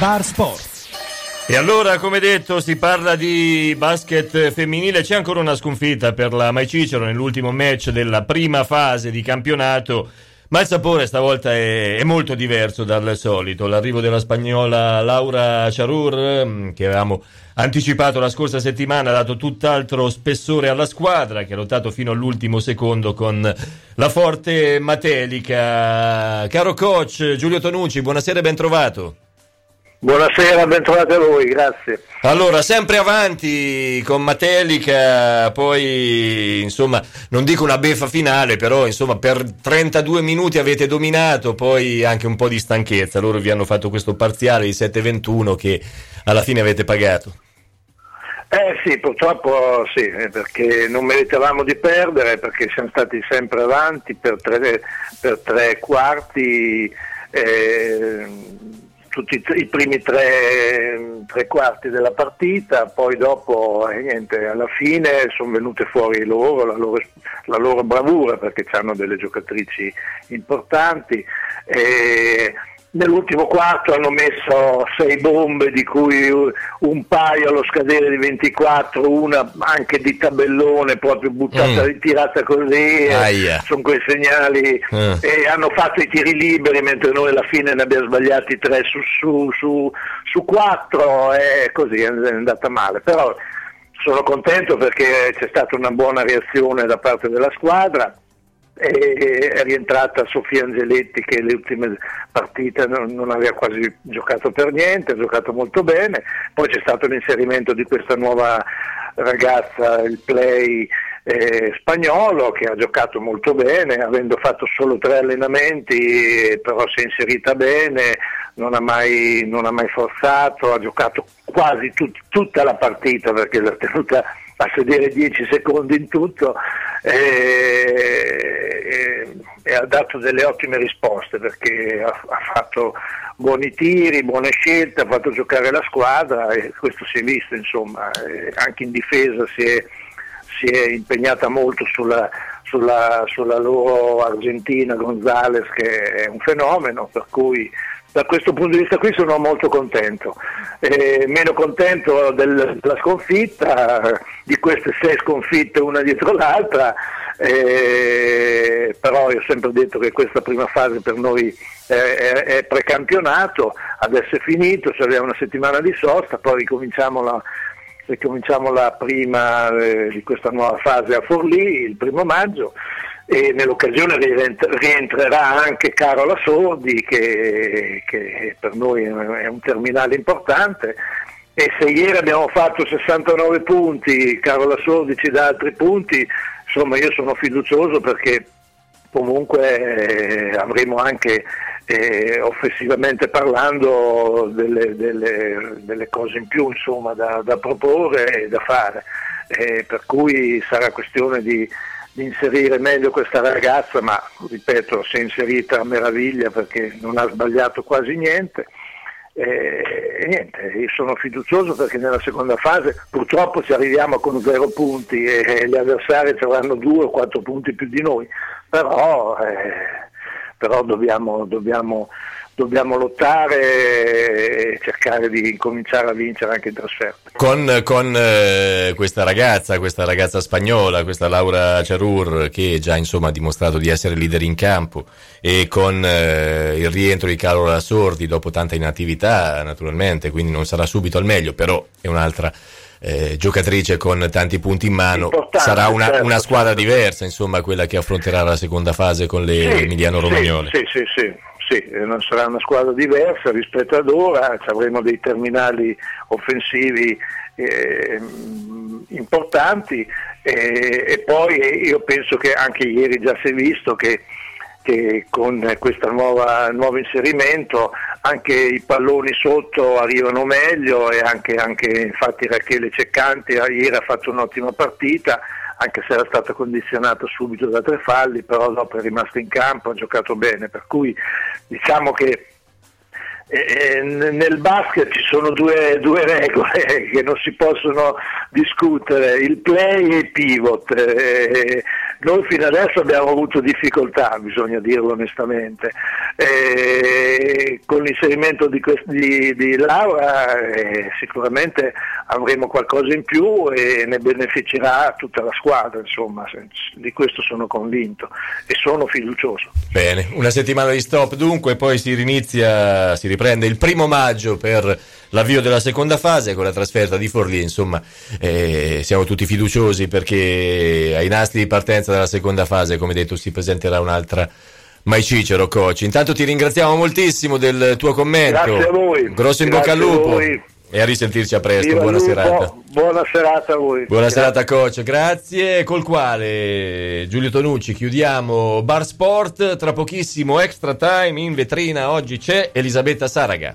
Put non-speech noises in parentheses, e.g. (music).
Bar Sport. E allora, come detto, si parla di basket femminile. C'è ancora una sconfitta per la Mai Cicero nell'ultimo match della prima fase di campionato. Ma il sapore stavolta è, è, molto diverso dal solito. L'arrivo della spagnola Laura Charur, mm, che avevamo anticipato la scorsa settimana, ha dato tutt'altro spessore alla squadra, che ha lottato fino all'ultimo secondo con la forte Matelica. Caro coach Giulio Tonucci, buonasera e ben trovato. Buonasera, ben trovati a voi, grazie. Allora, sempre avanti con Matelica, poi insomma, non dico una beffa finale, però insomma per 32 minuti avete dominato, poi anche un po' di stanchezza, loro vi hanno fatto questo parziale di 7-21 che alla fine avete pagato. Eh sì, purtroppo sì, eh, perché non meritavamo di perdere, perché siamo stati sempre avanti per tre, per tre quarti. Eh, tutti i primi tre, tre, quarti della partita, poi dopo eh, niente, alla fine sono venute fuori loro, la loro, la loro bravura perché hanno delle giocatrici importanti. E, Nell'ultimo quarto hanno messo sei bombe, di cui un paio allo scadere di 24, una anche di tabellone proprio buttata, mm. tirata così. Sono quei segnali. Mm. E hanno fatto i tiri liberi mentre noi alla fine ne abbiamo sbagliati tre su, su, su, su quattro e così è andata male. Però sono contento perché c'è stata una buona reazione da parte della squadra è rientrata Sofia Angeletti che le ultime partite non, non, aveva quasi giocato per niente, ha giocato molto bene, poi c'è stato l'inserimento di questa nuova ragazza, il play eh, spagnolo che ha giocato molto bene, avendo fatto solo tre allenamenti, però si è inserita bene, non ha mai, non ha mai forzato, ha giocato quasi tut, tutta la partita perché l'ha tenuta a sedere 10 secondi in tutto e, e, ha dato delle ottime risposte perché ha, ha, fatto buoni tiri, buone scelte, ha fatto giocare la squadra e questo si è visto insomma, anche in difesa si è, si è impegnata molto sulla, sulla, sulla loro Argentina Gonzales che è un fenomeno per cui da questo punto di vista qui sono molto contento, eh, meno contento del, della sconfitta, di queste sei sconfitte una dietro l'altra, eh, però io ho sempre detto che questa prima fase per noi è, è, è precampionato, adesso è finito, abbiamo una settimana di sosta, poi ricominciamo la, ricominciamo la prima eh, di questa nuova fase a Forlì il primo maggio e nell'occasione rientrerà anche Carola Sordi che, che, per noi è un terminale importante. E se ieri abbiamo fatto 69 punti, Carola Sordi ci dà altri punti, insomma io sono fiducioso perché comunque eh, avremo anche eh, offensivamente parlando delle, delle, delle, cose in più insomma, da, da, proporre e da fare, eh, per cui sarà questione di di inserire meglio questa ragazza, ma ripeto, si è inserita a meraviglia perché non ha sbagliato quasi niente. E, niente, io sono fiducioso perché nella seconda fase purtroppo ci arriviamo con zero punti e, gli avversari ci avranno due o quattro punti più di noi, però, eh, però dobbiamo, dobbiamo dobbiamo lottare e cercare di cominciare a vincere anche in trasferta. Con, con eh, questa ragazza, questa ragazza spagnola, questa Laura Cerur, che già insomma ha dimostrato di essere leader in campo, e con eh, il rientro di Carola Sordi dopo tanta inattività, naturalmente, quindi non sarà subito al meglio, però è un'altra. Eh, giocatrice con tanti punti in mano, Importante, sarà una, certo, una squadra certo. diversa, insomma, quella che affronterà la seconda fase con le sì, Emiliano-Romagnole. Sì, sì, sì, sì sì, eh, sarà una squadra diversa rispetto ad ora, avremo dei terminali offensivi eh, importanti eh, e poi io penso che anche ieri già si è visto che che con questo nuovo inserimento anche i palloni sotto arrivano meglio e anche, anche infatti Rachele Ceccanti ieri ha fatto un'ottima partita anche se era stato condizionato subito da tre falli, però dopo è rimasto in campo, ha giocato bene, per cui diciamo che eh, nel basket ci sono due, due, regole (laughs) che non si possono discutere, il play e il pivot. Eh, noi fino adesso abbiamo avuto difficoltà, bisogna dirlo onestamente. Eh, con l'inserimento di, di, di Laura eh, sicuramente avremo qualcosa in più e ne beneficerà tutta la squadra, insomma, di questo sono convinto e sono fiducioso. Bene, una settimana di stop dunque, poi si rinizia, si riprende il primo maggio per l'avvio della seconda fase con la trasferta di Forlì, insomma eh, siamo tutti fiduciosi perché ai nastri di partenza della seconda fase, come detto, si presenterà un'altra Mai Cicero, coach. Intanto ti ringraziamo moltissimo del tuo commento. Grazie a voi. Grosso in bocca al lupo. E a risentirci a presto. Viva Buona lupo. serata. Buona serata a voi. Buona Grazie. serata coach, grazie. Col quale Giulio Tonucci chiudiamo Bar Sport. Tra pochissimo extra time in vetrina. Oggi c'è Elisabetta Saraga.